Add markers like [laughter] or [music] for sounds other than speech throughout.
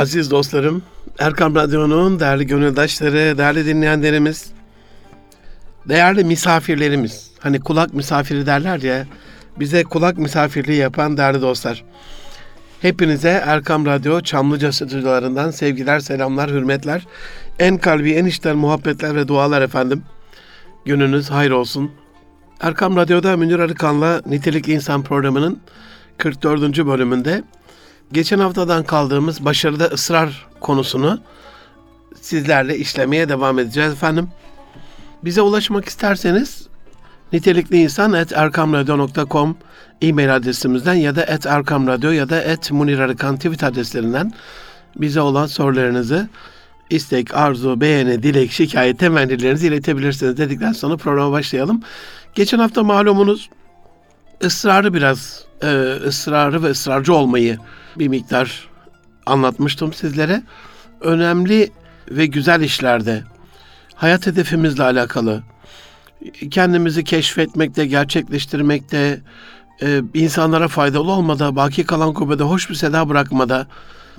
Aziz dostlarım, Erkam Radyo'nun değerli gönüldaşları, değerli dinleyenlerimiz, değerli misafirlerimiz, hani kulak misafiri derler ya, bize kulak misafirliği yapan değerli dostlar. Hepinize Erkam Radyo Çamlıca stüdyolarından sevgiler, selamlar, hürmetler, en kalbi, en içten muhabbetler ve dualar efendim. Gününüz hayır olsun. Erkam Radyo'da Münir Arıkan'la Nitelikli İnsan programının 44. bölümünde geçen haftadan kaldığımız başarıda ısrar konusunu sizlerle işlemeye devam edeceğiz efendim. Bize ulaşmak isterseniz nitelikli insan at erkamradyo.com e-mail adresimizden ya da at erkamradyo ya da at munir arıkan tweet adreslerinden bize olan sorularınızı istek, arzu, beğeni, dilek, şikayet, temennilerinizi iletebilirsiniz dedikten sonra programa başlayalım. Geçen hafta malumunuz ısrarı biraz, e, ısrarı ve ısrarcı olmayı bir miktar anlatmıştım sizlere. Önemli ve güzel işlerde, hayat hedefimizle alakalı, kendimizi keşfetmekte, gerçekleştirmekte, e, insanlara faydalı olmada, baki kalan kubbede hoş bir seda bırakmada,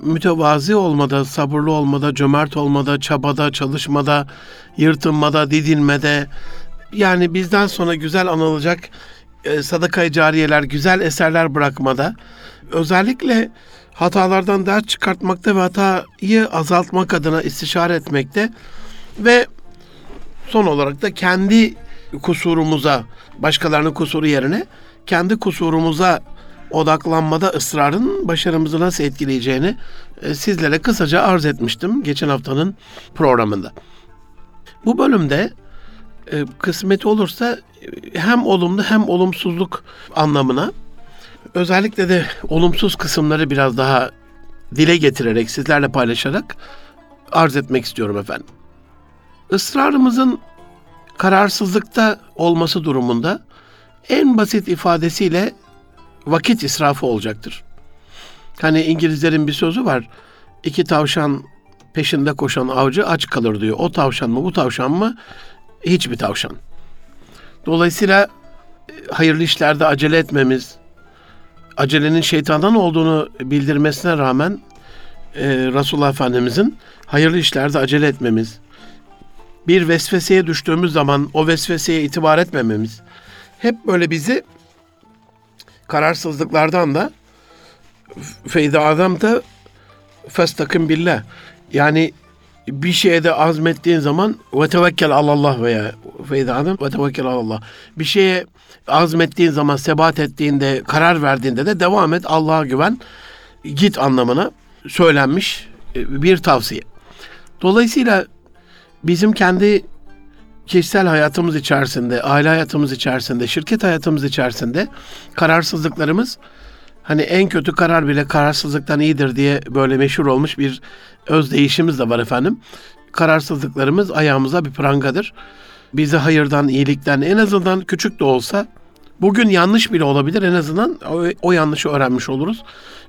mütevazi olmada, sabırlı olmada, cömert olmada, çabada, çalışmada, yırtınmada, didinmede, yani bizden sonra güzel anılacak sadaka cariyeler, güzel eserler bırakmada, özellikle hatalardan ders çıkartmakta ve hatayı azaltmak adına istişare etmekte ve son olarak da kendi kusurumuza, başkalarının kusuru yerine kendi kusurumuza odaklanmada ısrarın başarımızı nasıl etkileyeceğini e, sizlere kısaca arz etmiştim geçen haftanın programında. Bu bölümde e, kısmet olursa e, hem olumlu hem olumsuzluk anlamına özellikle de olumsuz kısımları biraz daha dile getirerek sizlerle paylaşarak arz etmek istiyorum efendim. Israrımızın kararsızlıkta olması durumunda en basit ifadesiyle vakit israfı olacaktır. Hani İngilizlerin bir sözü var. İki tavşan peşinde koşan avcı aç kalır diyor. O tavşan mı bu tavşan mı? Hiçbir tavşan. Dolayısıyla e, hayırlı işlerde acele etmemiz, acelenin şeytandan olduğunu bildirmesine rağmen e, Resulullah Efendimizin hayırlı işlerde acele etmemiz, bir vesveseye düştüğümüz zaman o vesveseye itibar etmememiz, hep böyle bizi kararsızlıklardan da feyda adam da festakın billah. Yani bir şeye de azmettiğin zaman ve tevekkel alallah veya feyda adam ve tevekkel alallah. Bir şeye azmettiğin zaman, sebat ettiğinde, karar verdiğinde de devam et, Allah'a güven, git anlamına söylenmiş bir tavsiye. Dolayısıyla bizim kendi kişisel hayatımız içerisinde, aile hayatımız içerisinde, şirket hayatımız içerisinde kararsızlıklarımız hani en kötü karar bile kararsızlıktan iyidir diye böyle meşhur olmuş bir öz değişimiz de var efendim. Kararsızlıklarımız ayağımıza bir prangadır. Bizi hayırdan, iyilikten en azından küçük de olsa bugün yanlış bile olabilir en azından o, o yanlışı öğrenmiş oluruz.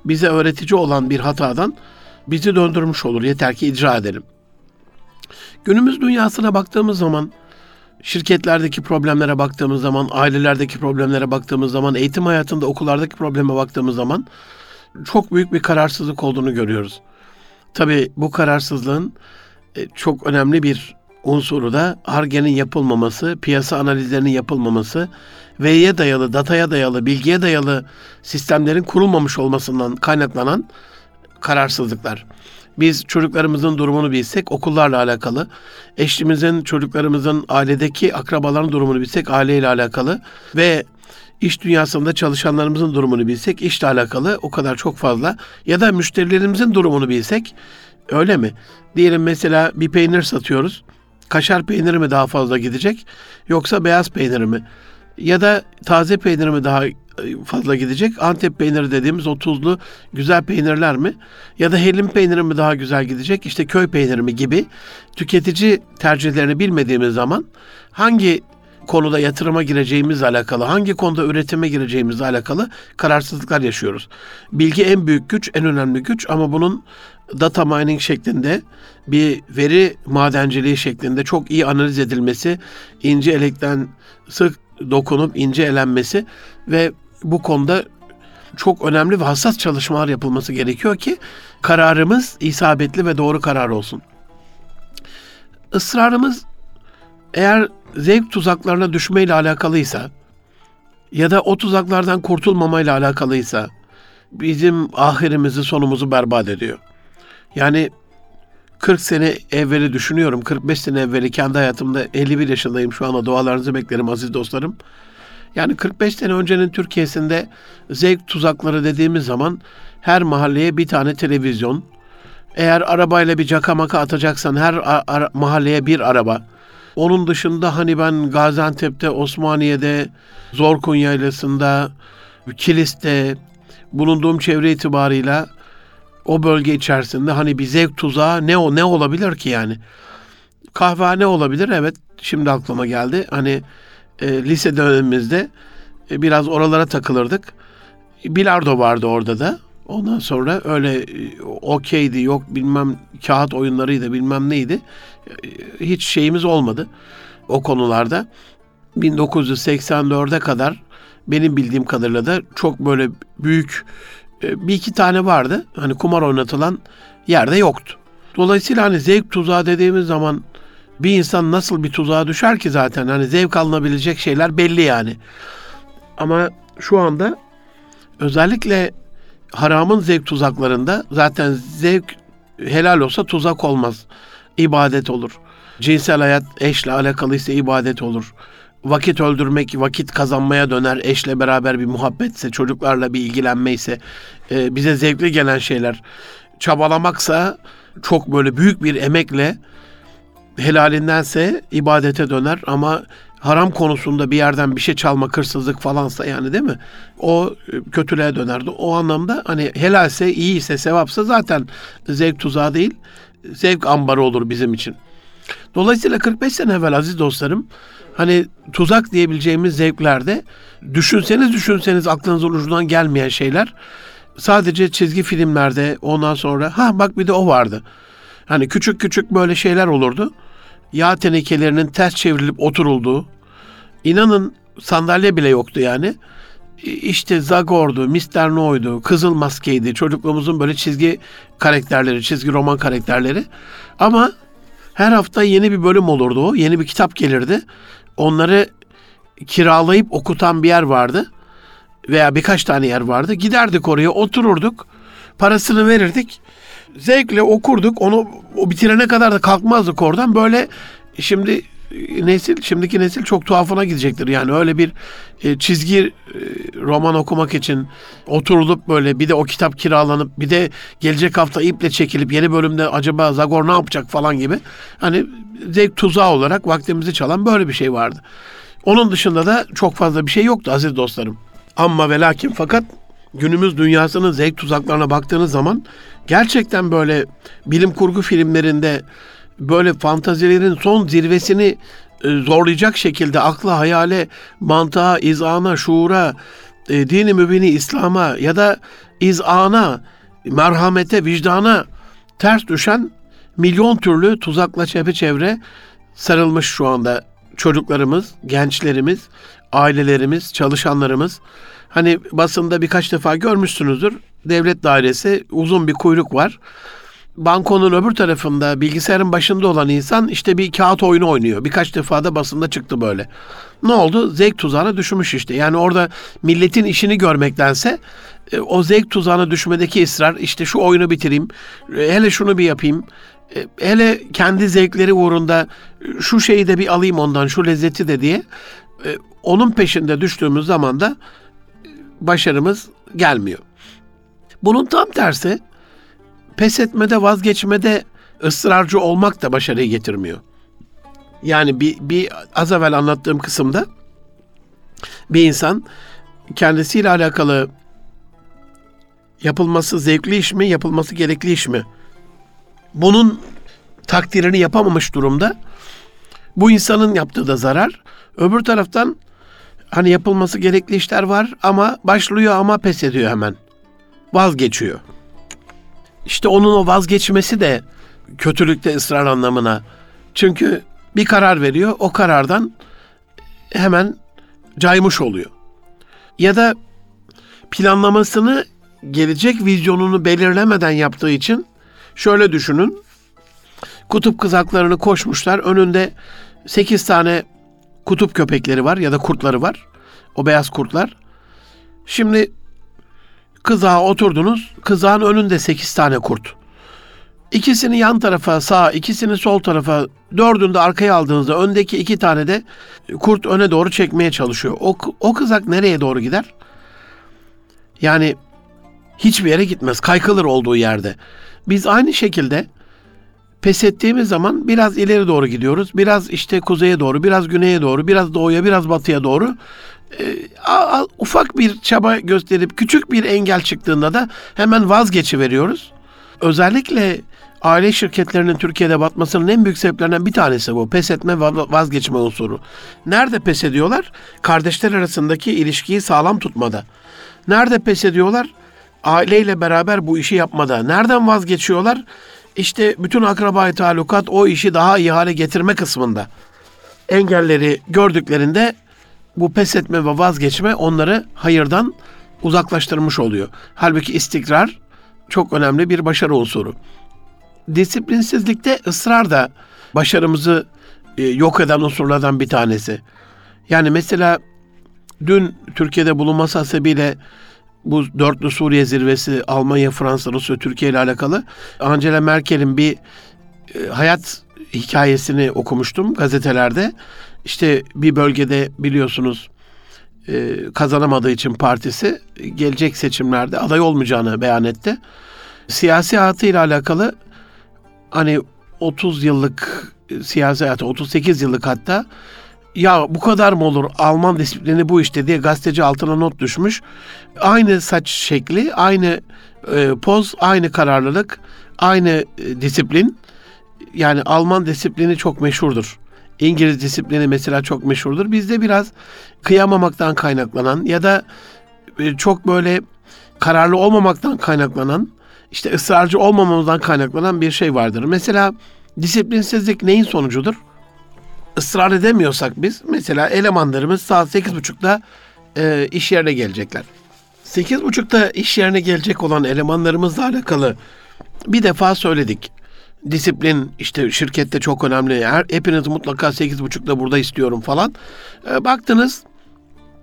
Bize öğretici olan bir hatadan bizi döndürmüş olur. Yeter ki icra edelim. Günümüz dünyasına baktığımız zaman şirketlerdeki problemlere baktığımız zaman, ailelerdeki problemlere baktığımız zaman, eğitim hayatında okullardaki probleme baktığımız zaman çok büyük bir kararsızlık olduğunu görüyoruz. Tabii bu kararsızlığın e, çok önemli bir unsuru da argenin yapılmaması, piyasa analizlerinin yapılmaması, veriye dayalı, dataya dayalı, bilgiye dayalı sistemlerin kurulmamış olmasından kaynaklanan kararsızlıklar. Biz çocuklarımızın durumunu bilsek okullarla alakalı, eşimizin, çocuklarımızın, ailedeki akrabaların durumunu bilsek aileyle alakalı ve iş dünyasında çalışanlarımızın durumunu bilsek işle alakalı o kadar çok fazla ya da müşterilerimizin durumunu bilsek öyle mi? Diyelim mesela bir peynir satıyoruz. Kaşar peyniri mi daha fazla gidecek yoksa beyaz peynir mi? Ya da taze peynir mi daha fazla gidecek. Antep peyniri dediğimiz o tuzlu güzel peynirler mi? Ya da hellim peyniri mi daha güzel gidecek? İşte köy peyniri mi gibi tüketici tercihlerini bilmediğimiz zaman hangi konuda yatırıma gireceğimizle alakalı, hangi konuda üretime gireceğimizle alakalı kararsızlıklar yaşıyoruz. Bilgi en büyük güç, en önemli güç ama bunun data mining şeklinde bir veri madenciliği şeklinde çok iyi analiz edilmesi, ince elekten sık dokunup ince elenmesi ve bu konuda çok önemli ve hassas çalışmalar yapılması gerekiyor ki kararımız isabetli ve doğru karar olsun. Israrımız eğer zevk tuzaklarına düşmeyle alakalıysa ya da o tuzaklardan kurtulmamayla alakalıysa bizim ahirimizi sonumuzu berbat ediyor. Yani 40 sene evveli düşünüyorum. 45 sene evveli kendi hayatımda 51 yaşındayım şu anda dualarınızı beklerim aziz dostlarım. Yani 45 sene öncenin Türkiye'sinde zevk tuzakları dediğimiz zaman her mahalleye bir tane televizyon. Eğer arabayla bir cakamaka atacaksan her mahalleye bir araba. Onun dışında hani ben Gaziantep'te, Osmaniye'de, Zorkun Yaylası'nda, Kilis'te bulunduğum çevre itibarıyla o bölge içerisinde hani bir zevk tuzağı ne o ne olabilir ki yani? Kahvehane olabilir evet şimdi aklıma geldi. Hani e, lise dönemimizde e, biraz oralara takılırdık. Bilardo vardı orada da. Ondan sonra öyle e, okeydi yok bilmem kağıt oyunlarıydı bilmem neydi. E, hiç şeyimiz olmadı o konularda. 1984'e kadar benim bildiğim kadarıyla da çok böyle büyük e, bir iki tane vardı. Hani kumar oynatılan yerde yoktu. Dolayısıyla hani zevk tuzağı dediğimiz zaman bir insan nasıl bir tuzağa düşer ki zaten hani zevk alınabilecek şeyler belli yani. Ama şu anda özellikle haramın zevk tuzaklarında zaten zevk helal olsa tuzak olmaz. İbadet olur. Cinsel hayat eşle alakalıysa ibadet olur. Vakit öldürmek vakit kazanmaya döner. Eşle beraber bir muhabbetse, çocuklarla bir ilgilenmeyse, e, bize zevkli gelen şeyler. Çabalamaksa çok böyle büyük bir emekle helalindense ibadete döner ama haram konusunda bir yerden bir şey çalma, hırsızlık falansa yani değil mi? O e, kötülüğe dönerdi. O anlamda hani helalse, iyiyse, sevapsa zaten zevk tuzağı değil, zevk ambarı olur bizim için. Dolayısıyla 45 sene evvel aziz dostlarım hani tuzak diyebileceğimiz zevklerde düşünseniz düşünseniz aklınızın ucundan gelmeyen şeyler sadece çizgi filmlerde ondan sonra ha bak bir de o vardı. Hani küçük küçük böyle şeyler olurdu. Yağ tenekelerinin ters çevrilip oturulduğu. İnanın sandalye bile yoktu yani. İşte Zagor'du, Mister No'ydu, Kızıl Maske'ydi. Çocukluğumuzun böyle çizgi karakterleri, çizgi roman karakterleri. Ama her hafta yeni bir bölüm olurdu o. Yeni bir kitap gelirdi. Onları kiralayıp okutan bir yer vardı. Veya birkaç tane yer vardı. Giderdik oraya otururduk. Parasını verirdik zevkle okurduk. Onu o bitirene kadar da kalkmazdık oradan. Böyle şimdi nesil şimdiki nesil çok tuhafına gidecektir. Yani öyle bir e, çizgi e, roman okumak için oturulup böyle bir de o kitap kiralanıp bir de gelecek hafta iple çekilip yeni bölümde acaba Zagor ne yapacak falan gibi hani zevk tuzağı olarak vaktimizi çalan böyle bir şey vardı. Onun dışında da çok fazla bir şey yoktu aziz dostlarım. Ama ve lakin fakat günümüz dünyasının zevk tuzaklarına baktığınız zaman gerçekten böyle bilim kurgu filmlerinde böyle fantazilerin son zirvesini e, zorlayacak şekilde akla, hayale, mantığa, izana, şuura, e, dini mübini İslam'a ya da izana, merhamete, vicdana ters düşen milyon türlü tuzakla çepeçevre sarılmış şu anda çocuklarımız, gençlerimiz, ailelerimiz, çalışanlarımız. Hani basında birkaç defa görmüşsünüzdür. Devlet dairesi uzun bir kuyruk var. Bankonun öbür tarafında bilgisayarın başında olan insan işte bir kağıt oyunu oynuyor. Birkaç defa da basında çıktı böyle. Ne oldu? Zevk tuzağına düşmüş işte. Yani orada milletin işini görmektense e, o zevk tuzağına düşmedeki ısrar işte şu oyunu bitireyim, e, hele şunu bir yapayım, e, hele kendi zevkleri uğrunda şu şeyi de bir alayım ondan, şu lezzeti de diye onun peşinde düştüğümüz zaman da başarımız gelmiyor. Bunun tam tersi pes etmede, vazgeçmede ısrarcı olmak da başarıyı getirmiyor. Yani bir, bir az evvel anlattığım kısımda bir insan kendisiyle alakalı yapılması zevkli iş mi, yapılması gerekli iş mi? Bunun takdirini yapamamış durumda. Bu insanın yaptığı da zarar. Öbür taraftan hani yapılması gerekli işler var ama başlıyor ama pes ediyor hemen. Vazgeçiyor. İşte onun o vazgeçmesi de kötülükte ısrar anlamına. Çünkü bir karar veriyor, o karardan hemen caymış oluyor. Ya da planlamasını gelecek vizyonunu belirlemeden yaptığı için şöyle düşünün. Kutup kızaklarını koşmuşlar. Önünde 8 tane kutup köpekleri var ya da kurtları var. O beyaz kurtlar. Şimdi kızağa oturdunuz. Kızağın önünde 8 tane kurt. İkisini yan tarafa sağ, ikisini sol tarafa, dördünü de arkaya aldığınızda öndeki iki tane de kurt öne doğru çekmeye çalışıyor. O, o kızak nereye doğru gider? Yani hiçbir yere gitmez. Kaykılır olduğu yerde. Biz aynı şekilde pes ettiğimiz zaman biraz ileri doğru gidiyoruz. Biraz işte kuzeye doğru, biraz güneye doğru, biraz doğuya, biraz batıya doğru. E, a, ufak bir çaba gösterip küçük bir engel çıktığında da hemen vazgeçiveriyoruz. Özellikle aile şirketlerinin Türkiye'de batmasının en büyük sebeplerinden bir tanesi bu. Pes etme vazgeçme unsuru. Nerede pes ediyorlar? Kardeşler arasındaki ilişkiyi sağlam tutmada. Nerede pes ediyorlar? Aileyle beraber bu işi yapmada. Nereden vazgeçiyorlar? İşte bütün akrabayı talukat o işi daha iyi hale getirme kısmında. Engelleri gördüklerinde bu pes etme ve vazgeçme onları hayırdan uzaklaştırmış oluyor. Halbuki istikrar çok önemli bir başarı unsuru. Disiplinsizlikte ısrar da başarımızı e, yok eden unsurlardan bir tanesi. Yani mesela dün Türkiye'de bulunması hasebiyle bu dörtlü Suriye zirvesi Almanya, Fransa, Rusya, Türkiye ile alakalı Angela Merkel'in bir e, hayat hikayesini okumuştum gazetelerde. İşte bir bölgede biliyorsunuz e, kazanamadığı için partisi gelecek seçimlerde aday olmayacağını beyan etti. Siyasi hayatıyla alakalı hani 30 yıllık siyasi hayatı 38 yıllık hatta ya bu kadar mı olur Alman disiplini bu işte diye gazeteci altına not düşmüş. Aynı saç şekli, aynı e, poz, aynı kararlılık, aynı e, disiplin. Yani Alman disiplini çok meşhurdur. İngiliz disiplini mesela çok meşhurdur. Bizde biraz kıyamamaktan kaynaklanan ya da e, çok böyle kararlı olmamaktan kaynaklanan, işte ısrarcı olmamamızdan kaynaklanan bir şey vardır. Mesela disiplinsizlik neyin sonucudur? Israr edemiyorsak biz mesela elemanlarımız saat sekiz buçukta e, iş yerine gelecekler. Sekiz buçukta iş yerine gelecek olan elemanlarımızla alakalı bir defa söyledik. Disiplin işte şirkette çok önemli. Her, hepiniz mutlaka sekiz buçukta burada istiyorum falan. E, baktınız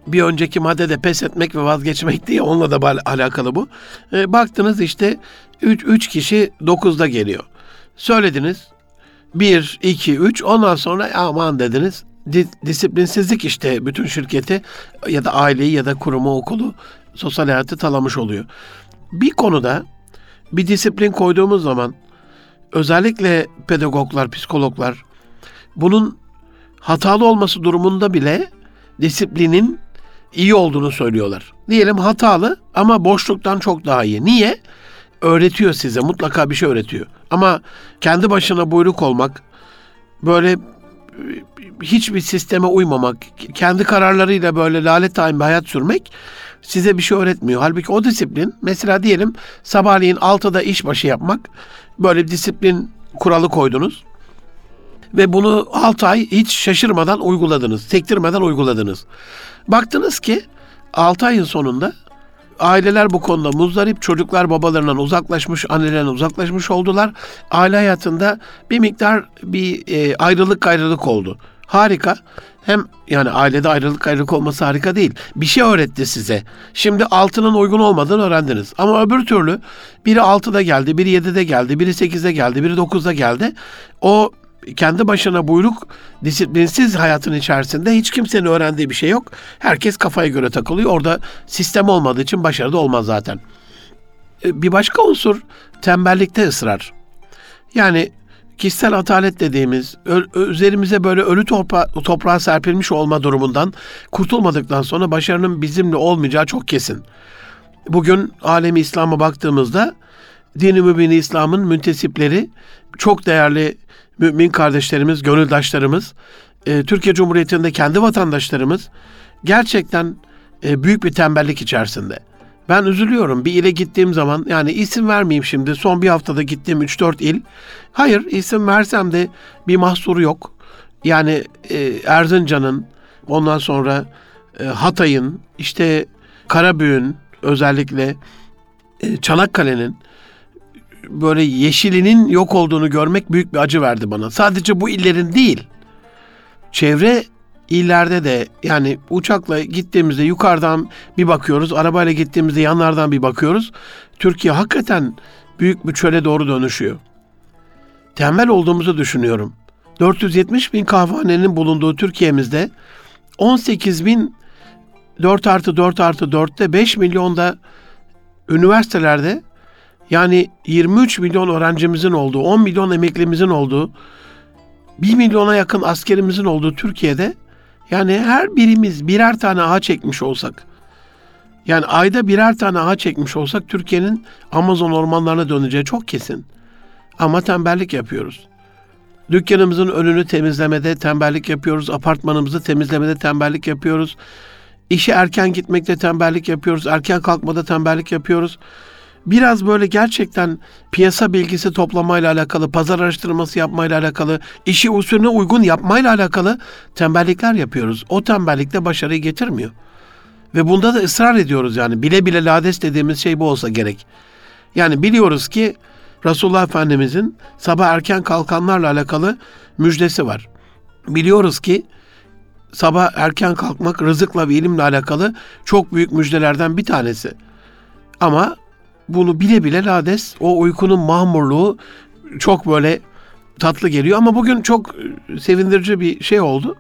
bir önceki maddede pes etmek ve vazgeçmek diye onunla da alakalı bu. E, baktınız işte 3 üç kişi 9'da geliyor. Söylediniz. 1, 2, 3 ondan sonra aman dediniz. Disiplinsizlik işte bütün şirketi ya da aileyi ya da kurumu okulu sosyal hayatı talamış oluyor. Bir konuda bir disiplin koyduğumuz zaman özellikle pedagoglar, psikologlar bunun hatalı olması durumunda bile disiplinin iyi olduğunu söylüyorlar. Diyelim hatalı ama boşluktan çok daha iyi. Niye? Öğretiyor size. Mutlaka bir şey öğretiyor. Ama kendi başına buyruk olmak, böyle hiçbir sisteme uymamak, kendi kararlarıyla böyle lalet bir hayat sürmek size bir şey öğretmiyor. Halbuki o disiplin mesela diyelim sabahleyin 6'da işbaşı yapmak böyle bir disiplin kuralı koydunuz. Ve bunu 6 ay hiç şaşırmadan uyguladınız. Sektirmeden uyguladınız. Baktınız ki 6 ayın sonunda Aileler bu konuda muzdarip, çocuklar babalarından uzaklaşmış, annelerinden uzaklaşmış oldular. Aile hayatında bir miktar bir e, ayrılık ayrılık oldu. Harika. Hem yani ailede ayrılık ayrılık olması harika değil. Bir şey öğretti size. Şimdi altının uygun olmadığını öğrendiniz. Ama öbür türlü biri altıda geldi, biri yedide geldi, biri sekizde geldi, biri dokuzda geldi. O kendi başına buyruk, disiplinsiz hayatın içerisinde hiç kimsenin öğrendiği bir şey yok. Herkes kafaya göre takılıyor. Orada sistem olmadığı için başarı da olmaz zaten. E, bir başka unsur tembellikte ısrar. Yani kişisel atalet dediğimiz üzerimize böyle ölü toprağa, toprağa serpilmiş olma durumundan kurtulmadıktan sonra başarının bizimle olmayacağı çok kesin. Bugün alemi İslam'a baktığımızda dini mübini İslam'ın müntesipleri çok değerli mümin kardeşlerimiz, gönüldaşlarımız, e, Türkiye Cumhuriyeti'nde kendi vatandaşlarımız gerçekten e, büyük bir tembellik içerisinde. Ben üzülüyorum. Bir ile gittiğim zaman yani isim vermeyeyim şimdi. Son bir haftada gittiğim 3-4 il. Hayır isim versem de bir mahsuru yok. Yani e, Erzincan'ın ondan sonra e, Hatay'ın işte Karabüğün özellikle e, Çanakkale'nin böyle yeşilinin yok olduğunu görmek büyük bir acı verdi bana. Sadece bu illerin değil. Çevre illerde de yani uçakla gittiğimizde yukarıdan bir bakıyoruz, arabayla gittiğimizde yanlardan bir bakıyoruz. Türkiye hakikaten büyük bir çöle doğru dönüşüyor. Tembel olduğumuzu düşünüyorum. 470 bin kahvehanenin bulunduğu Türkiye'mizde 18 bin 4 artı 4 artı 4'te 5 milyonda üniversitelerde yani 23 milyon öğrencimizin olduğu, 10 milyon emeklimizin olduğu, 1 milyona yakın askerimizin olduğu Türkiye'de yani her birimiz birer tane ağaç ekmiş olsak, yani ayda birer tane ağaç çekmiş olsak Türkiye'nin Amazon ormanlarına döneceği çok kesin. Ama tembellik yapıyoruz. Dükkanımızın önünü temizlemede tembellik yapıyoruz. Apartmanımızı temizlemede tembellik yapıyoruz. İşe erken gitmekte tembellik yapıyoruz. Erken kalkmada tembellik yapıyoruz. Biraz böyle gerçekten piyasa bilgisi toplamayla alakalı, pazar araştırması yapmayla alakalı, işi usulüne uygun yapmayla alakalı tembellikler yapıyoruz. O tembellik de başarıyı getirmiyor. Ve bunda da ısrar ediyoruz yani. Bile bile lades dediğimiz şey bu olsa gerek. Yani biliyoruz ki Resulullah Efendimizin sabah erken kalkanlarla alakalı müjdesi var. Biliyoruz ki sabah erken kalkmak rızıkla ve ilimle alakalı çok büyük müjdelerden bir tanesi. Ama bunu bile bile lades, o uykunun mahmurluğu çok böyle tatlı geliyor. Ama bugün çok sevindirici bir şey oldu.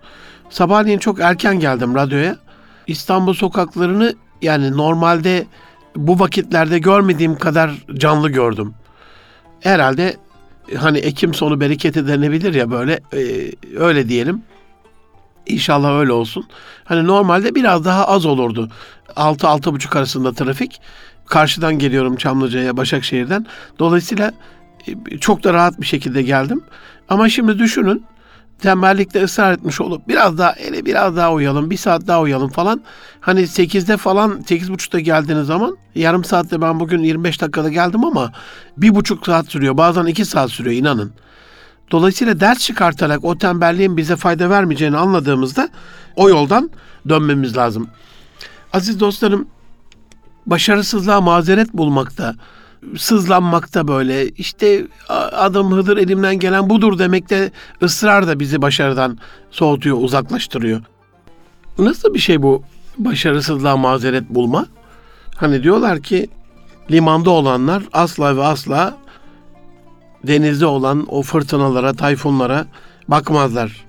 Sabahleyin çok erken geldim radyoya. İstanbul sokaklarını yani normalde bu vakitlerde görmediğim kadar canlı gördüm. Herhalde hani Ekim sonu bereketi denebilir ya böyle e, öyle diyelim. İnşallah öyle olsun. Hani normalde biraz daha az olurdu. 6-6.30 arasında trafik. Karşıdan geliyorum Çamlıca'ya, Başakşehir'den. Dolayısıyla e, çok da rahat bir şekilde geldim. Ama şimdi düşünün tembellikte ısrar etmiş olup biraz daha ele biraz daha uyalım, bir saat daha uyalım falan. Hani 8'de falan 8.30'da geldiğiniz zaman yarım saatte ben bugün 25 dakikada geldim ama bir buçuk saat sürüyor. Bazen iki saat sürüyor inanın. Dolayısıyla ders çıkartarak o tembelliğin bize fayda vermeyeceğini anladığımızda o yoldan dönmemiz lazım. Aziz dostlarım başarısızlığa mazeret bulmakta, sızlanmakta böyle işte adım Hıdır elimden gelen budur demekte ısrar da bizi başarıdan soğutuyor, uzaklaştırıyor. Nasıl bir şey bu başarısızlığa mazeret bulma? Hani diyorlar ki limanda olanlar asla ve asla denizde olan o fırtınalara, tayfunlara bakmazlar.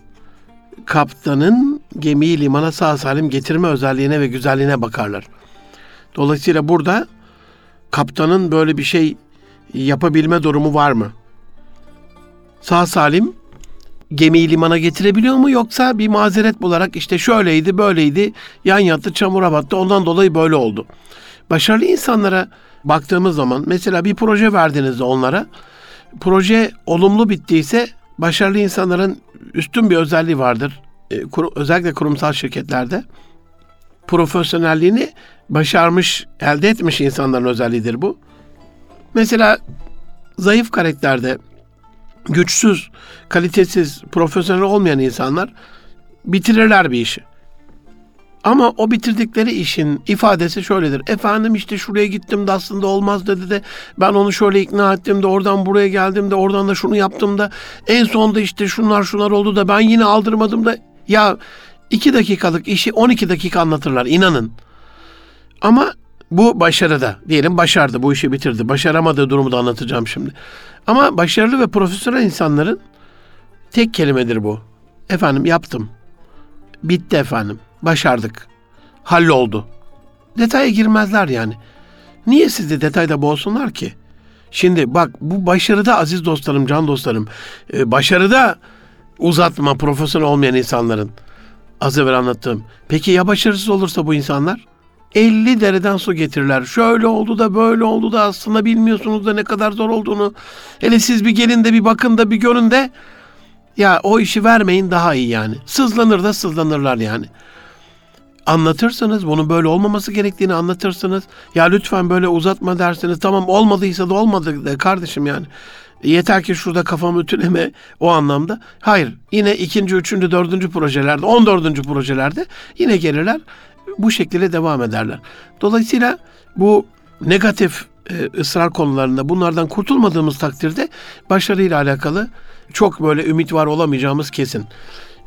Kaptanın gemiyi limana sağ salim getirme özelliğine ve güzelliğine bakarlar. Dolayısıyla burada kaptanın böyle bir şey yapabilme durumu var mı? Sağ salim gemiyi limana getirebiliyor mu yoksa bir mazeret bularak işte şöyleydi böyleydi yan yattı çamura battı ondan dolayı böyle oldu. Başarılı insanlara baktığımız zaman mesela bir proje verdiğinizde onlara proje olumlu bittiyse başarılı insanların üstün bir özelliği vardır. Ee, özellikle kurumsal şirketlerde profesyonelliğini başarmış, elde etmiş insanların özelliğidir bu. Mesela zayıf karakterde, güçsüz, kalitesiz, profesyonel olmayan insanlar bitirirler bir işi. Ama o bitirdikleri işin ifadesi şöyledir. Efendim işte şuraya gittim de aslında olmaz dedi de ben onu şöyle ikna ettim de oradan buraya geldim de oradan da şunu yaptım da en sonunda işte şunlar şunlar oldu da ben yine aldırmadım da ya iki dakikalık işi 12 dakika anlatırlar inanın. Ama bu başarıda. Diyelim başardı, bu işi bitirdi. Başaramadığı durumu da anlatacağım şimdi. Ama başarılı ve profesyonel insanların tek kelimedir bu. Efendim yaptım. Bitti efendim. Başardık. Halloldu. Detaya girmezler yani. Niye siz de detayda boğulsunlar ki? Şimdi bak bu başarıda aziz dostlarım, can dostlarım. E, başarıda uzatma profesyonel olmayan insanların. Az evvel anlattığım. Peki ya başarısız olursa bu insanlar? 50 dereden su getirirler. Şöyle oldu da böyle oldu da aslında bilmiyorsunuz da ne kadar zor olduğunu. Hele siz bir gelin de bir bakın da bir görün de ya o işi vermeyin daha iyi yani. Sızlanır da sızlanırlar yani. Anlatırsınız bunun böyle olmaması gerektiğini anlatırsınız. Ya lütfen böyle uzatma dersiniz. Tamam olmadıysa da olmadı de kardeşim yani. Yeter ki şurada kafamı ütüleme o anlamda. Hayır yine ikinci, üçüncü, dördüncü projelerde, on dördüncü projelerde yine gelirler bu şekilde devam ederler. Dolayısıyla bu negatif e, ısrar konularında bunlardan kurtulmadığımız takdirde başarıyla alakalı çok böyle ümit var olamayacağımız kesin.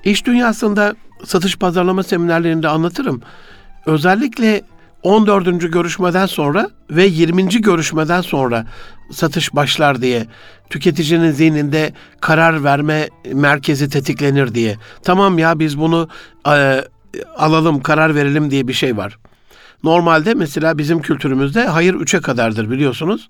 İş dünyasında satış pazarlama seminerlerinde anlatırım. Özellikle 14. görüşmeden sonra ve 20. görüşmeden sonra satış başlar diye tüketicinin zihninde karar verme merkezi tetiklenir diye. Tamam ya biz bunu e, alalım, karar verelim diye bir şey var. Normalde mesela bizim kültürümüzde hayır üçe kadardır biliyorsunuz.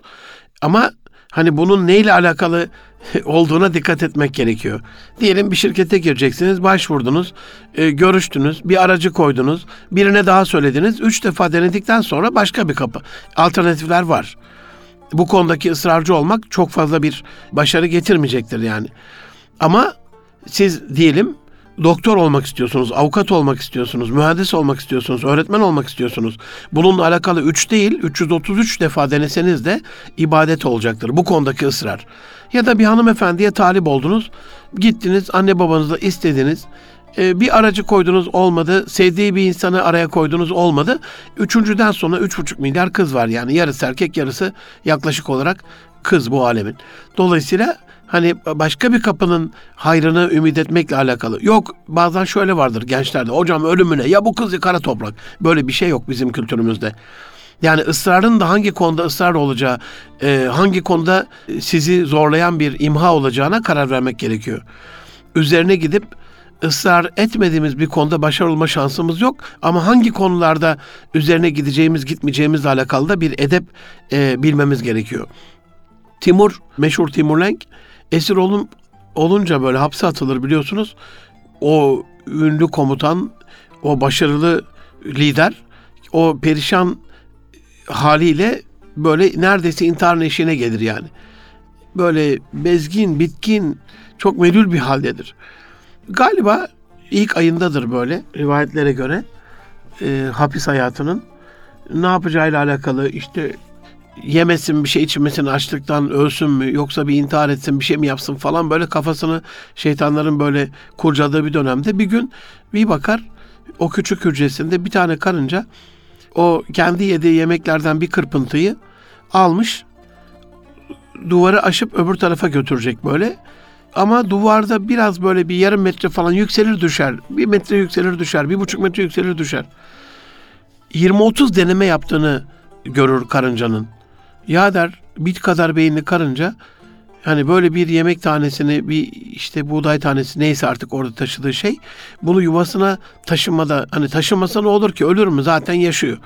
Ama hani bunun neyle alakalı [laughs] olduğuna dikkat etmek gerekiyor. Diyelim bir şirkete gireceksiniz, başvurdunuz, e, görüştünüz, bir aracı koydunuz, birine daha söylediniz. Üç defa denedikten sonra başka bir kapı. Alternatifler var. Bu konudaki ısrarcı olmak çok fazla bir başarı getirmeyecektir yani. Ama siz diyelim doktor olmak istiyorsunuz, avukat olmak istiyorsunuz, mühendis olmak istiyorsunuz, öğretmen olmak istiyorsunuz. Bununla alakalı 3 değil, 333 defa deneseniz de ibadet olacaktır bu konudaki ısrar. Ya da bir hanımefendiye talip oldunuz, gittiniz anne babanızla istediniz, e, bir aracı koydunuz olmadı, sevdiği bir insanı araya koydunuz olmadı. Üçüncüden sonra üç buçuk milyar kız var yani yarısı erkek yarısı yaklaşık olarak kız bu alemin. Dolayısıyla hani başka bir kapının hayrını ümit etmekle alakalı. Yok bazen şöyle vardır gençlerde hocam ölümüne ya bu kız ya kara toprak. Böyle bir şey yok bizim kültürümüzde. Yani ısrarın da hangi konuda ısrar olacağı, e, hangi konuda sizi zorlayan bir imha olacağına karar vermek gerekiyor. Üzerine gidip ısrar etmediğimiz bir konuda başarılı olma şansımız yok. Ama hangi konularda üzerine gideceğimiz, gitmeyeceğimizle alakalı da bir edep e, bilmemiz gerekiyor. Timur, meşhur Timur Lenk, esir olun, olunca böyle hapse atılır biliyorsunuz. O ünlü komutan, o başarılı lider, o perişan haliyle böyle neredeyse intihar eşiğine gelir yani. Böyle bezgin, bitkin, çok melül bir haldedir. Galiba ilk ayındadır böyle rivayetlere göre e, hapis hayatının. Ne yapacağıyla alakalı işte yemesin bir şey içmesin açlıktan ölsün mü yoksa bir intihar etsin bir şey mi yapsın falan böyle kafasını şeytanların böyle kurcaladığı bir dönemde bir gün bir bakar o küçük hücresinde bir tane karınca o kendi yediği yemeklerden bir kırpıntıyı almış duvarı aşıp öbür tarafa götürecek böyle. Ama duvarda biraz böyle bir yarım metre falan yükselir düşer. Bir metre yükselir düşer. Bir buçuk metre yükselir düşer. 20-30 deneme yaptığını görür karıncanın. Ya der bit kadar beyinli karınca hani böyle bir yemek tanesini bir işte buğday tanesi neyse artık orada taşıdığı şey bunu yuvasına taşımada hani taşımasa ne olur ki ölür mü zaten yaşıyor.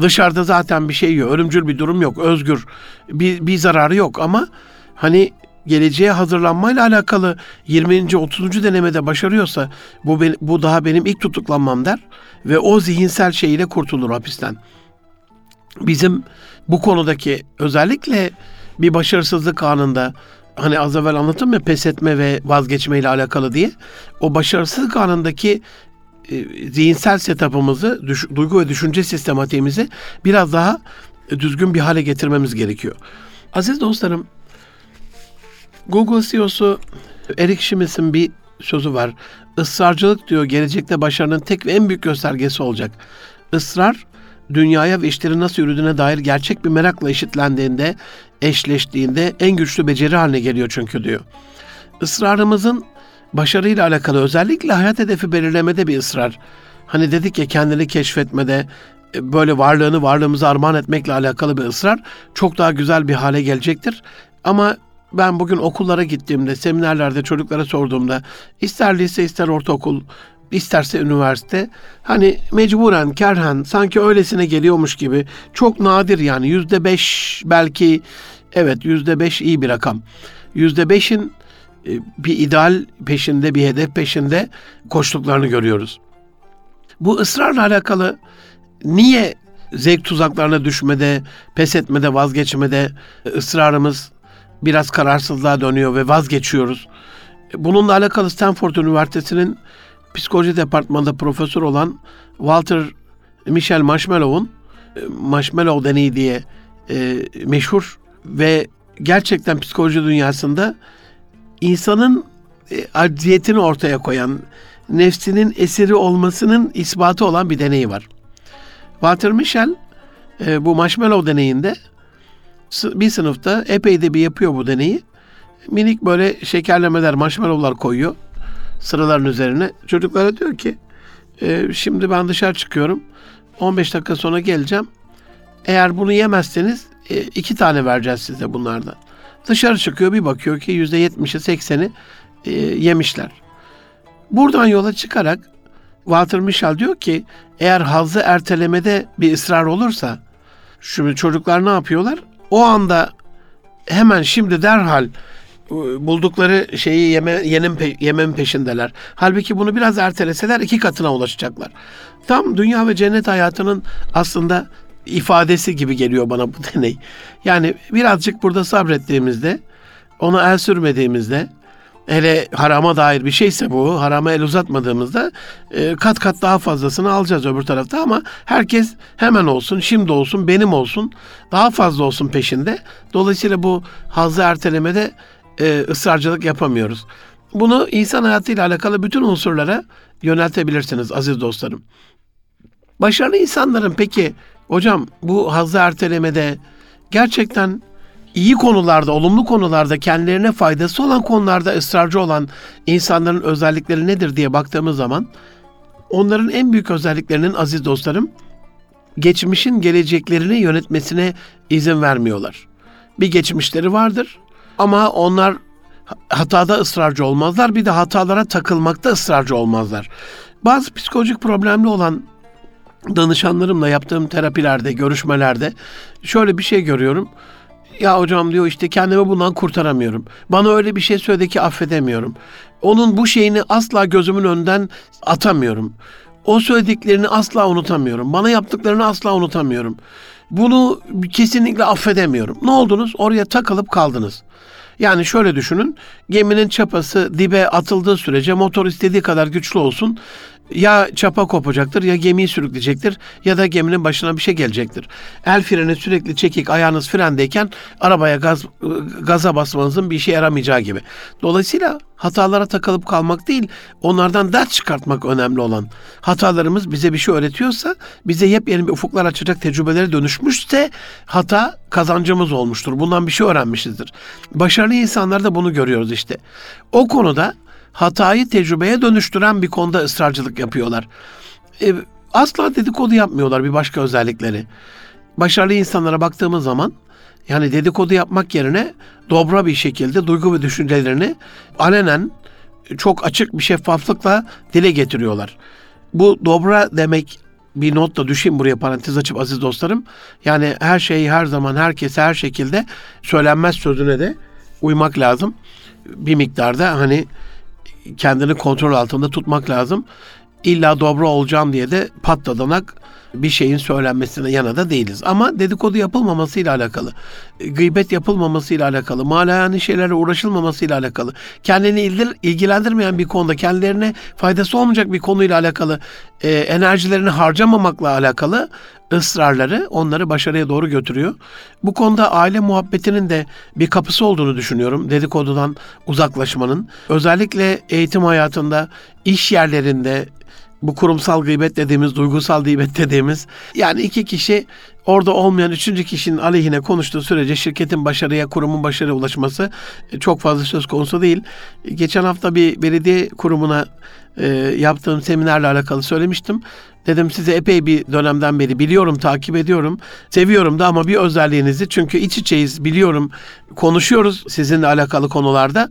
Dışarıda zaten bir şey yok. Ölümcül bir durum yok. Özgür. Bir, bir zararı yok ama hani geleceğe hazırlanmayla alakalı 20. 30. denemede başarıyorsa bu bu daha benim ilk tutuklanmam der ve o zihinsel şeyiyle kurtulur hapisten. Bizim bu konudaki özellikle bir başarısızlık anında hani az evvel anlattım ya pes etme ve vazgeçme ile alakalı diye o başarısızlık anındaki e, zihinsel setup'ımızı, düş, duygu ve düşünce sistematiğimizi biraz daha düzgün bir hale getirmemiz gerekiyor. Aziz dostlarım, Google CEO'su Eric Schmidt'in bir sözü var. Israrcılık diyor gelecekte başarının tek ve en büyük göstergesi olacak. Israr dünyaya ve işlerin nasıl yürüdüğüne dair gerçek bir merakla eşitlendiğinde, eşleştiğinde en güçlü beceri haline geliyor çünkü diyor. Israrımızın başarıyla alakalı özellikle hayat hedefi belirlemede bir ısrar. Hani dedik ya kendini keşfetmede, e, böyle varlığını varlığımızı armağan etmekle alakalı bir ısrar çok daha güzel bir hale gelecektir. Ama ben bugün okullara gittiğimde, seminerlerde çocuklara sorduğumda ister lise ister ortaokul, isterse üniversite hani mecburen kerhen sanki öylesine geliyormuş gibi çok nadir yani yüzde beş belki evet yüzde beş iyi bir rakam. Yüzde beşin e, bir ideal peşinde bir hedef peşinde koştuklarını görüyoruz. Bu ısrarla alakalı niye zevk tuzaklarına düşmede, pes etmede, vazgeçmede ısrarımız biraz kararsızlığa dönüyor ve vazgeçiyoruz. Bununla alakalı Stanford Üniversitesi'nin psikoloji departmanında profesör olan Walter Michel Marshmallow'un e, Marshmallow deneyi diye e, meşhur ve gerçekten psikoloji dünyasında insanın e, acziyetini ortaya koyan, nefsinin esiri olmasının ispatı olan bir deney var. Walter Michel e, bu marshmallow deneyinde bir sınıfta epey de bir yapıyor bu deneyi. Minik böyle şekerlemeler, marshmallowlar koyuyor sıraların üzerine. Çocuklara diyor ki "E, şimdi ben dışarı çıkıyorum. 15 dakika sonra geleceğim. Eğer bunu yemezseniz e, iki tane vereceğiz size bunlardan. Dışarı çıkıyor bir bakıyor ki %70'i 80'i e, yemişler. Buradan yola çıkarak Walter Mischel diyor ki eğer hazzı ertelemede bir ısrar olursa şimdi çocuklar ne yapıyorlar? O anda hemen şimdi derhal buldukları şeyi yeme, yenin, pe- yemenin peşindeler. Halbuki bunu biraz erteleseler iki katına ulaşacaklar. Tam dünya ve cennet hayatının aslında ifadesi gibi geliyor bana bu [laughs] deney. Yani birazcık burada sabrettiğimizde, ona el sürmediğimizde, hele harama dair bir şeyse bu, harama el uzatmadığımızda e, kat kat daha fazlasını alacağız öbür tarafta ama herkes hemen olsun, şimdi olsun, benim olsun, daha fazla olsun peşinde. Dolayısıyla bu hazzı ertelemede e, ısrarcılık yapamıyoruz. Bunu insan hayatıyla alakalı bütün unsurlara yöneltebilirsiniz aziz dostlarım. Başarılı insanların peki hocam bu hazzı ertelemede gerçekten iyi konularda, olumlu konularda kendilerine faydası olan konularda ısrarcı olan insanların özellikleri nedir diye baktığımız zaman onların en büyük özelliklerinin aziz dostlarım geçmişin geleceklerini yönetmesine izin vermiyorlar. Bir geçmişleri vardır ama onlar hatada ısrarcı olmazlar. Bir de hatalara takılmakta ısrarcı olmazlar. Bazı psikolojik problemli olan danışanlarımla yaptığım terapilerde, görüşmelerde şöyle bir şey görüyorum. Ya hocam diyor işte kendimi bundan kurtaramıyorum. Bana öyle bir şey söyledi ki affedemiyorum. Onun bu şeyini asla gözümün önünden atamıyorum. O söylediklerini asla unutamıyorum. Bana yaptıklarını asla unutamıyorum. Bunu kesinlikle affedemiyorum. Ne oldunuz? Oraya takılıp kaldınız. Yani şöyle düşünün. Geminin çapası dibe atıldığı sürece motor istediği kadar güçlü olsun. Ya çapa kopacaktır ya gemiyi sürükleyecektir ya da geminin başına bir şey gelecektir. El freni sürekli çekik ayağınız frendeyken arabaya gaz gaza basmanızın bir işe yaramayacağı gibi. Dolayısıyla hatalara takılıp kalmak değil, onlardan ders çıkartmak önemli olan. Hatalarımız bize bir şey öğretiyorsa, bize yepyeni bir ufuklar açacak tecrübelere dönüşmüşse hata kazancımız olmuştur. Bundan bir şey öğrenmişizdir. Başarılı insanlarda bunu görüyoruz işte. O konuda hatayı tecrübeye dönüştüren bir konuda ısrarcılık yapıyorlar. E, asla dedikodu yapmıyorlar bir başka özellikleri. Başarılı insanlara baktığımız zaman yani dedikodu yapmak yerine dobra bir şekilde duygu ve düşüncelerini alenen çok açık bir şeffaflıkla dile getiriyorlar. Bu dobra demek bir not da düşeyim buraya parantez açıp aziz dostlarım. Yani her şeyi her zaman herkese her şekilde söylenmez sözüne de uymak lazım. Bir miktarda hani kendini kontrol altında tutmak lazım. İlla dobra olacağım diye de patladanak bir şeyin söylenmesine yana da değiliz. Ama dedikodu yapılmamasıyla alakalı, gıybet yapılmamasıyla alakalı, malayani şeylerle uğraşılmamasıyla alakalı, kendini ilgilendirmeyen bir konuda, kendilerine faydası olmayacak bir konuyla alakalı, e, enerjilerini harcamamakla alakalı ısrarları onları başarıya doğru götürüyor. Bu konuda aile muhabbetinin de bir kapısı olduğunu düşünüyorum. Dedikodudan uzaklaşmanın. Özellikle eğitim hayatında, iş yerlerinde, bu kurumsal gıybet dediğimiz, duygusal gıybet dediğimiz yani iki kişi orada olmayan üçüncü kişinin aleyhine konuştuğu sürece şirketin başarıya, kurumun başarıya ulaşması çok fazla söz konusu değil. Geçen hafta bir belediye kurumuna e, yaptığım seminerle alakalı söylemiştim. Dedim size epey bir dönemden beri biliyorum, takip ediyorum. Seviyorum da ama bir özelliğinizi çünkü iç içeyiz biliyorum. Konuşuyoruz sizinle alakalı konularda.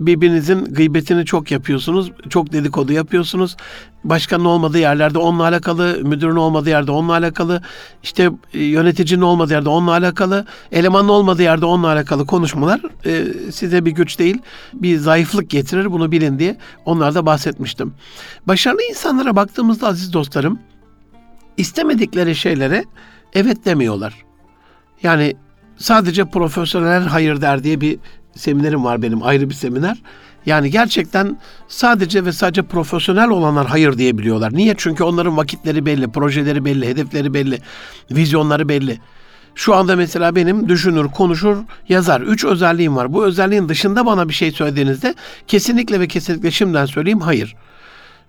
Birbirinizin gıybetini çok yapıyorsunuz. Çok dedikodu yapıyorsunuz. Başkanın olmadığı yerlerde onunla alakalı, müdürün olmadığı yerde onunla alakalı, işte yöneticinin olmadığı yerde onunla alakalı, elemanın olmadığı yerde onunla alakalı konuşmalar e, size bir güç değil, bir zayıflık getirir bunu bilin diye onlarda bahsetmiştim. Başarılı insanlara baktığımızda aziz dostlarım, istemedikleri şeylere evet demiyorlar. Yani sadece profesyonel hayır der diye bir seminerim var benim ayrı bir seminer. Yani gerçekten sadece ve sadece profesyonel olanlar hayır diyebiliyorlar. Niye? Çünkü onların vakitleri belli, projeleri belli, hedefleri belli, vizyonları belli. Şu anda mesela benim düşünür, konuşur, yazar. Üç özelliğim var. Bu özelliğin dışında bana bir şey söylediğinizde kesinlikle ve kesinlikle şimdiden söyleyeyim hayır.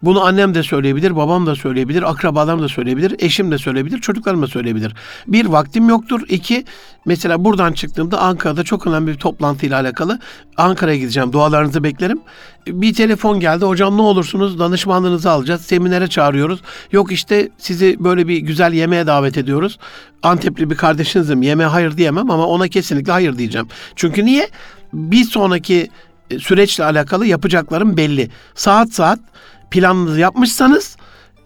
Bunu annem de söyleyebilir, babam da söyleyebilir, akrabalarım da söyleyebilir, eşim de söyleyebilir, çocuklarım da söyleyebilir. Bir, vaktim yoktur. İki, mesela buradan çıktığımda Ankara'da çok önemli bir toplantıyla alakalı Ankara'ya gideceğim. Dualarınızı beklerim. Bir telefon geldi. Hocam ne olursunuz danışmanlığınızı alacağız. Seminere çağırıyoruz. Yok işte sizi böyle bir güzel yemeğe davet ediyoruz. Antepli bir kardeşinizim. Yemeğe hayır diyemem ama ona kesinlikle hayır diyeceğim. Çünkü niye? Bir sonraki süreçle alakalı yapacaklarım belli. Saat saat planınızı yapmışsanız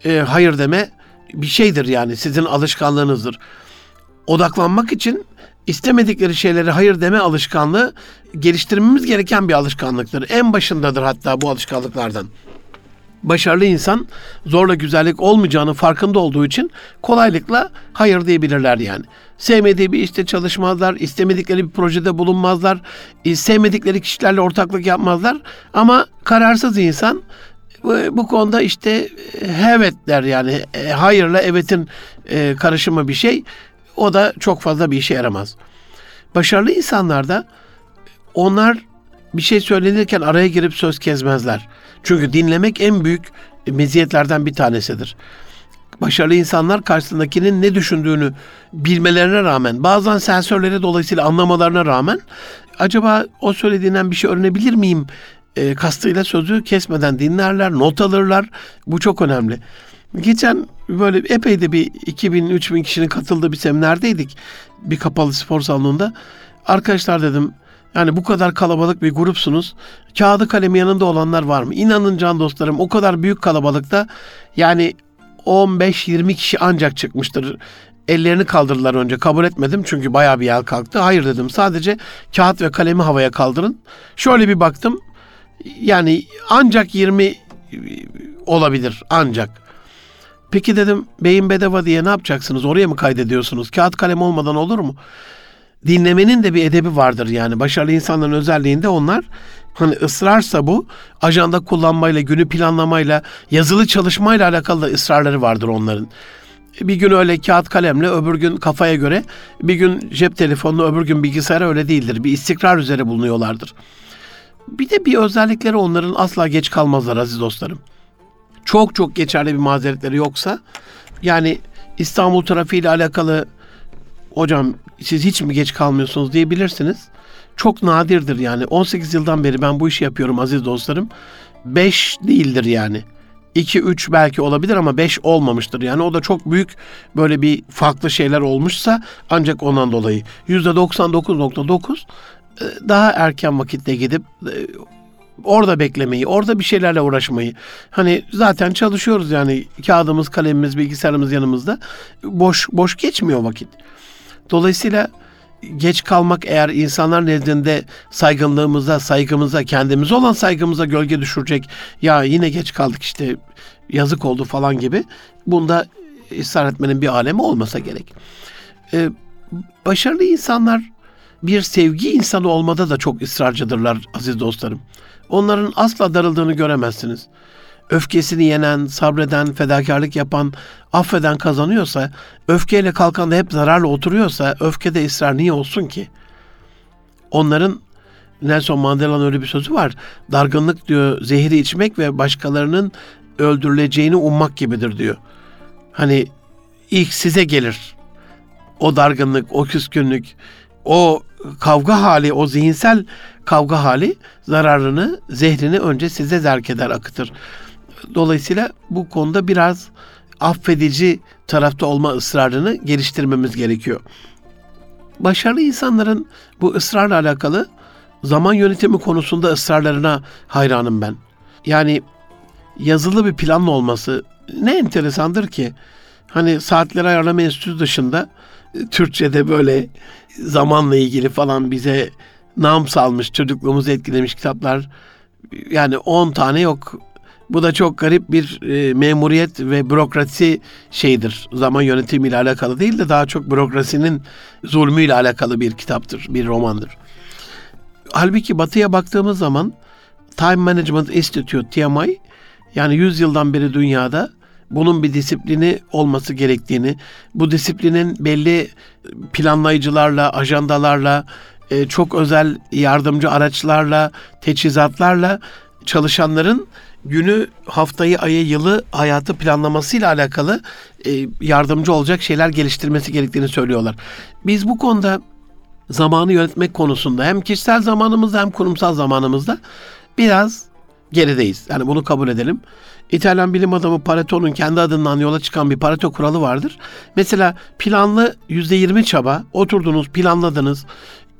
e, hayır deme bir şeydir yani sizin alışkanlığınızdır. Odaklanmak için istemedikleri şeylere hayır deme alışkanlığı geliştirmemiz gereken bir alışkanlıktır. En başındadır hatta bu alışkanlıklardan. Başarılı insan zorla güzellik olmayacağını farkında olduğu için kolaylıkla hayır diyebilirler yani. Sevmediği bir işte çalışmazlar, istemedikleri bir projede bulunmazlar, sevmedikleri kişilerle ortaklık yapmazlar. Ama kararsız insan bu konuda işte evet der yani e, hayırla evetin e, karışımı bir şey. O da çok fazla bir işe yaramaz. Başarılı insanlarda onlar bir şey söylenirken araya girip söz kezmezler. Çünkü dinlemek en büyük meziyetlerden bir tanesidir. Başarılı insanlar karşısındakinin ne düşündüğünü bilmelerine rağmen, bazen sensörleri dolayısıyla anlamalarına rağmen acaba o söylediğinden bir şey öğrenebilir miyim e, kastıyla sözü kesmeden dinlerler, not alırlar. Bu çok önemli. Geçen böyle epey de bir 2000-3000 kişinin katıldığı bir seminerdeydik. Bir kapalı spor salonunda. Arkadaşlar dedim yani bu kadar kalabalık bir grupsunuz. Kağıdı kalemi yanında olanlar var mı? İnanın can dostlarım o kadar büyük kalabalıkta yani 15-20 kişi ancak çıkmıştır. Ellerini kaldırdılar önce. Kabul etmedim çünkü bayağı bir el kalktı. Hayır dedim. Sadece kağıt ve kalemi havaya kaldırın. Şöyle bir baktım. Yani ancak 20 olabilir ancak. Peki dedim beyin bedava diye ne yapacaksınız? Oraya mı kaydediyorsunuz? Kağıt kalem olmadan olur mu? Dinlemenin de bir edebi vardır yani. Başarılı insanların özelliğinde onlar hani ısrarsa bu ajanda kullanmayla, günü planlamayla, yazılı çalışmayla alakalı da ısrarları vardır onların. Bir gün öyle kağıt kalemle, öbür gün kafaya göre, bir gün cep telefonla, öbür gün bilgisayara öyle değildir. Bir istikrar üzere bulunuyorlardır. Bir de bir özellikleri onların asla geç kalmazlar aziz dostlarım. Çok çok geçerli bir mazeretleri yoksa yani İstanbul trafiği ile alakalı hocam siz hiç mi geç kalmıyorsunuz diyebilirsiniz. Çok nadirdir yani. 18 yıldan beri ben bu işi yapıyorum aziz dostlarım. 5 değildir yani. 2-3 belki olabilir ama 5 olmamıştır. Yani o da çok büyük böyle bir farklı şeyler olmuşsa ancak ondan dolayı. %99.9 e, daha erken vakitte gidip e, orada beklemeyi, orada bir şeylerle uğraşmayı. Hani zaten çalışıyoruz yani kağıdımız, kalemimiz, bilgisayarımız yanımızda. Boş boş geçmiyor vakit. Dolayısıyla geç kalmak eğer insanlar nezdinde saygınlığımıza, saygımıza, kendimize olan saygımıza gölge düşürecek. Ya yine geç kaldık işte yazık oldu falan gibi. Bunda ısrar etmenin bir alemi olmasa gerek. Ee, başarılı insanlar bir sevgi insanı olmada da çok ısrarcıdırlar aziz dostlarım. Onların asla darıldığını göremezsiniz öfkesini yenen, sabreden, fedakarlık yapan, affeden kazanıyorsa, öfkeyle kalkan da hep zararla oturuyorsa, öfkede ısrar niye olsun ki? Onların Nelson Mandela'nın öyle bir sözü var. Dargınlık diyor zehri içmek ve başkalarının öldürüleceğini ummak gibidir diyor. Hani ilk size gelir. O dargınlık, o küskünlük, o kavga hali, o zihinsel kavga hali zararını, zehrini önce size zerk eder, akıtır. Dolayısıyla bu konuda biraz affedici tarafta olma ısrarını geliştirmemiz gerekiyor. Başarılı insanların bu ısrarla alakalı zaman yönetimi konusunda ısrarlarına hayranım ben. Yani yazılı bir planla olması ne enteresandır ki hani saatleri ayarlama enstitüsü dışında Türkçe'de böyle zamanla ilgili falan bize nam salmış, çocukluğumuzu etkilemiş kitaplar yani 10 tane yok. Bu da çok garip bir e, memuriyet ve bürokrasi şeydir. Zaman yönetimiyle alakalı değil de daha çok bürokrasinin zulmüyle alakalı bir kitaptır, bir romandır. Halbuki batıya baktığımız zaman Time Management Institute, TMI, yani 100 yıldan beri dünyada bunun bir disiplini olması gerektiğini, bu disiplinin belli planlayıcılarla, ajandalarla, e, çok özel yardımcı araçlarla, teçhizatlarla çalışanların günü, haftayı, ayı, yılı, hayatı planlamasıyla alakalı e, yardımcı olacak şeyler geliştirmesi gerektiğini söylüyorlar. Biz bu konuda zamanı yönetmek konusunda hem kişisel zamanımızda hem kurumsal zamanımızda biraz gerideyiz. Yani bunu kabul edelim. İtalyan bilim adamı Pareto'nun kendi adından yola çıkan bir Pareto kuralı vardır. Mesela planlı %20 çaba, oturdunuz, planladınız,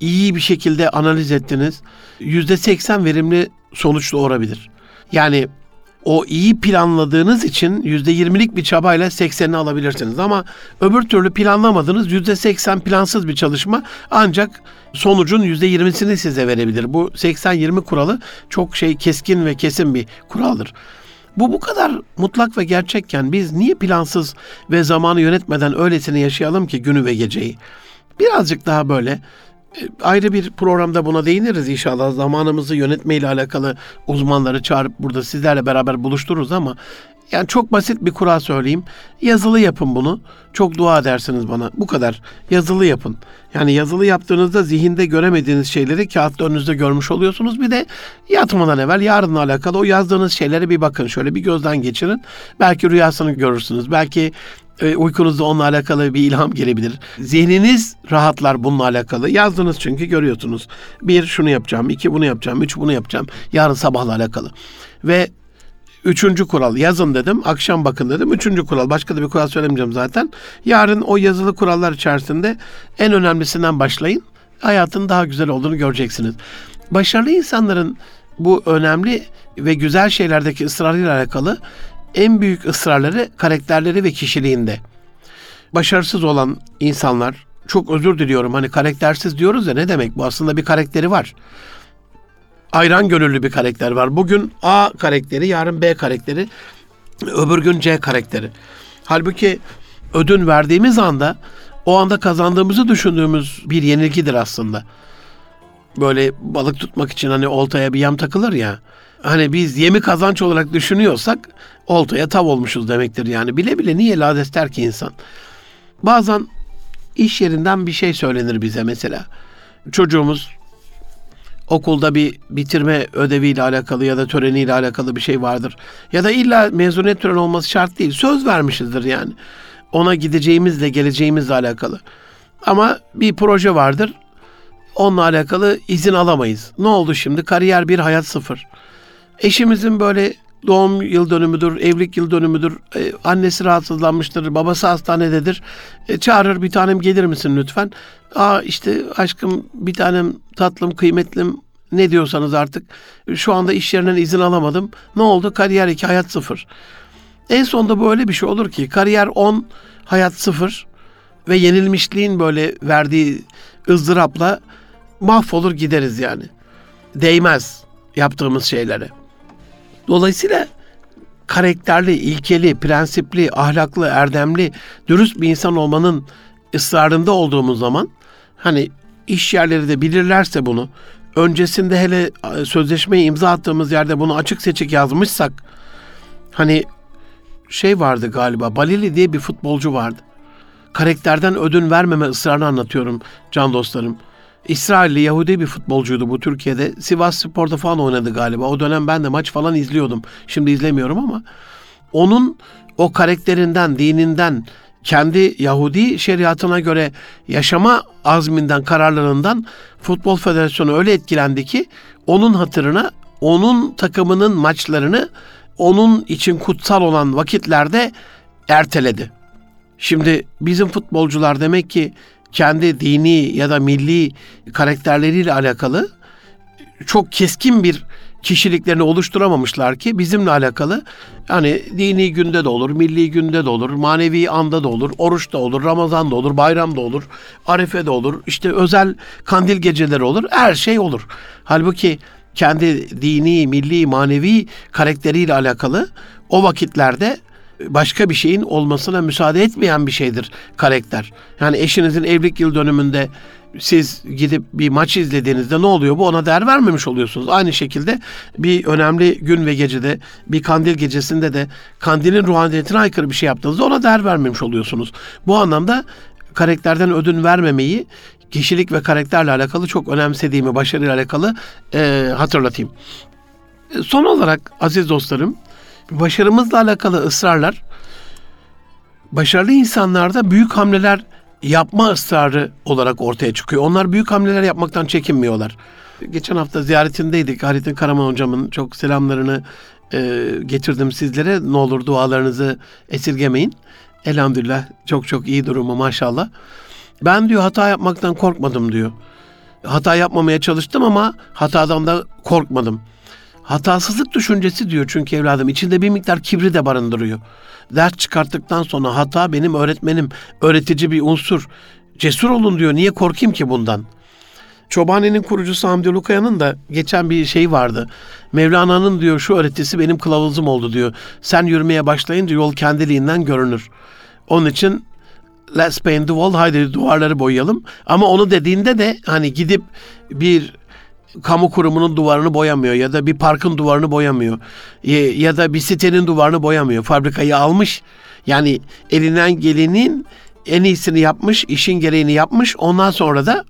iyi bir şekilde analiz ettiniz. %80 verimli sonuç doğurabilir. Yani o iyi planladığınız için %20'lik bir çabayla 80'ini alabilirsiniz. Ama öbür türlü planlamadınız %80 plansız bir çalışma ancak sonucun %20'sini size verebilir. Bu 80-20 kuralı çok şey keskin ve kesin bir kuraldır. Bu bu kadar mutlak ve gerçekken biz niye plansız ve zamanı yönetmeden öylesine yaşayalım ki günü ve geceyi? Birazcık daha böyle e, ayrı bir programda buna değiniriz inşallah. Zamanımızı yönetmeyle alakalı uzmanları çağırıp burada sizlerle beraber buluştururuz ama yani çok basit bir kural söyleyeyim. Yazılı yapın bunu. Çok dua edersiniz bana. Bu kadar. Yazılı yapın. Yani yazılı yaptığınızda zihinde göremediğiniz şeyleri kağıtta önünüzde görmüş oluyorsunuz. Bir de yatmadan evvel yarınla alakalı o yazdığınız şeylere bir bakın. Şöyle bir gözden geçirin. Belki rüyasını görürsünüz. Belki e, uykunuzda onunla alakalı bir ilham gelebilir. Zihniniz rahatlar bununla alakalı. Yazdınız çünkü görüyorsunuz. Bir şunu yapacağım, iki bunu yapacağım, üç bunu yapacağım. Yarın sabahla alakalı. Ve Üçüncü kural yazın dedim, akşam bakın dedim. Üçüncü kural, başka da bir kural söylemeyeceğim zaten. Yarın o yazılı kurallar içerisinde en önemlisinden başlayın. Hayatın daha güzel olduğunu göreceksiniz. Başarılı insanların bu önemli ve güzel şeylerdeki ısrarıyla alakalı en büyük ısrarları karakterleri ve kişiliğinde. Başarısız olan insanlar, çok özür diliyorum hani karaktersiz diyoruz ya ne demek bu aslında bir karakteri var ayran gönüllü bir karakter var. Bugün A karakteri, yarın B karakteri, öbür gün C karakteri. Halbuki ödün verdiğimiz anda o anda kazandığımızı düşündüğümüz bir yenilgidir aslında. Böyle balık tutmak için hani oltaya bir yam takılır ya. Hani biz yemi kazanç olarak düşünüyorsak oltaya tav olmuşuz demektir yani. Bile bile niye lades der ki insan? Bazen iş yerinden bir şey söylenir bize mesela. Çocuğumuz okulda bir bitirme ödeviyle alakalı ya da töreniyle alakalı bir şey vardır. Ya da illa mezuniyet töreni olması şart değil. Söz vermişizdir yani. Ona gideceğimizle geleceğimizle alakalı. Ama bir proje vardır. Onunla alakalı izin alamayız. Ne oldu şimdi? Kariyer bir, hayat sıfır. Eşimizin böyle doğum yıl dönümüdür, evlilik yıl dönümüdür, e, annesi rahatsızlanmıştır, babası hastanededir. E, çağırır bir tanem gelir misin lütfen? Aa işte aşkım bir tanem tatlım kıymetlim ne diyorsanız artık şu anda iş yerinden izin alamadım. Ne oldu? Kariyer 2 hayat 0. En sonunda böyle bir şey olur ki kariyer 10 hayat 0 ve yenilmişliğin böyle verdiği ızdırapla mahvolur gideriz yani. Değmez yaptığımız şeylere. Dolayısıyla karakterli, ilkeli, prensipli, ahlaklı, erdemli, dürüst bir insan olmanın ısrarında olduğumuz zaman hani iş yerleri de bilirlerse bunu öncesinde hele sözleşmeyi imza attığımız yerde bunu açık seçik yazmışsak hani şey vardı galiba Balili diye bir futbolcu vardı. Karakterden ödün vermeme ısrarını anlatıyorum can dostlarım. İsrailli Yahudi bir futbolcuydu bu Türkiye'de. Sivas Spor'da falan oynadı galiba. O dönem ben de maç falan izliyordum. Şimdi izlemiyorum ama onun o karakterinden, dininden, kendi Yahudi şeriatına göre yaşama azminden, kararlarından Futbol Federasyonu öyle etkilendi ki onun hatırına onun takımının maçlarını onun için kutsal olan vakitlerde erteledi. Şimdi bizim futbolcular demek ki kendi dini ya da milli karakterleriyle alakalı çok keskin bir kişiliklerini oluşturamamışlar ki bizimle alakalı yani dini günde de olur, milli günde de olur, manevi anda da olur, oruç da olur, Ramazan da olur, bayram da olur, Arife de olur, işte özel kandil geceleri olur, her şey olur. Halbuki kendi dini, milli, manevi karakteriyle alakalı o vakitlerde başka bir şeyin olmasına müsaade etmeyen bir şeydir karakter. Yani eşinizin evlilik yıl dönümünde siz gidip bir maç izlediğinizde ne oluyor? Bu ona değer vermemiş oluyorsunuz. Aynı şekilde bir önemli gün ve gecede bir kandil gecesinde de kandilin ruhaniyetine aykırı bir şey yaptığınızda ona değer vermemiş oluyorsunuz. Bu anlamda karakterden ödün vermemeyi kişilik ve karakterle alakalı çok önemsediğimi, başarıyla alakalı e, hatırlatayım. Son olarak aziz dostlarım, başarımızla alakalı ısrarlar, başarılı insanlarda büyük hamleler yapma ısrarı olarak ortaya çıkıyor. Onlar büyük hamleler yapmaktan çekinmiyorlar. Geçen hafta ziyaretindeydik. Halit'in Karaman hocamın çok selamlarını e, getirdim sizlere. Ne olur dualarınızı esirgemeyin. Elhamdülillah çok çok iyi durumu maşallah. Ben diyor hata yapmaktan korkmadım diyor. Hata yapmamaya çalıştım ama hatadan da korkmadım. Hatasızlık düşüncesi diyor çünkü evladım içinde bir miktar kibri de barındırıyor. Ders çıkarttıktan sonra hata benim öğretmenim, öğretici bir unsur. Cesur olun diyor. Niye korkayım ki bundan? Çobane'nin kurucusu Hamdi Lukaya'nın da geçen bir şey vardı. Mevlana'nın diyor şu öğretisi benim kılavuzum oldu diyor. Sen yürümeye başlayınca yol kendiliğinden görünür. Onun için let's paint the wall haydi duvarları boyayalım. Ama onu dediğinde de hani gidip bir kamu kurumunun duvarını boyamıyor ya da bir parkın duvarını boyamıyor ya, da bir sitenin duvarını boyamıyor. Fabrikayı almış yani elinden gelenin en iyisini yapmış, işin gereğini yapmış. Ondan sonra da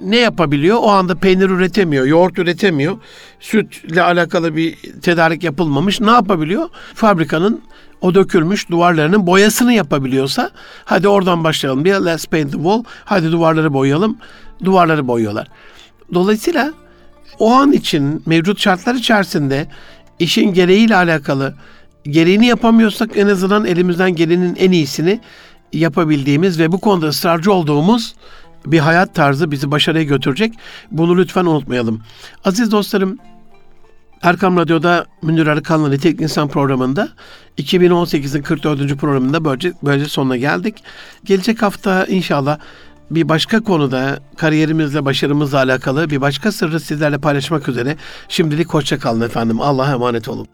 ne yapabiliyor? O anda peynir üretemiyor, yoğurt üretemiyor. Sütle alakalı bir tedarik yapılmamış. Ne yapabiliyor? Fabrikanın o dökülmüş duvarlarının boyasını yapabiliyorsa hadi oradan başlayalım. Bir let's paint the wall. Hadi duvarları boyayalım. Duvarları boyuyorlar. Dolayısıyla o an için mevcut şartlar içerisinde işin gereğiyle alakalı gereğini yapamıyorsak en azından elimizden gelenin en iyisini yapabildiğimiz ve bu konuda ısrarcı olduğumuz bir hayat tarzı bizi başarıya götürecek. Bunu lütfen unutmayalım. Aziz dostlarım, Erkam Radyo'da Münir Arıkan'la Nitelik İnsan programında 2018'in 44. programında böylece, böylece sonuna geldik. Gelecek hafta inşallah bir başka konuda kariyerimizle, başarımızla alakalı bir başka sırrı sizlerle paylaşmak üzere. Şimdilik hoşça kalın efendim. Allah'a emanet olun.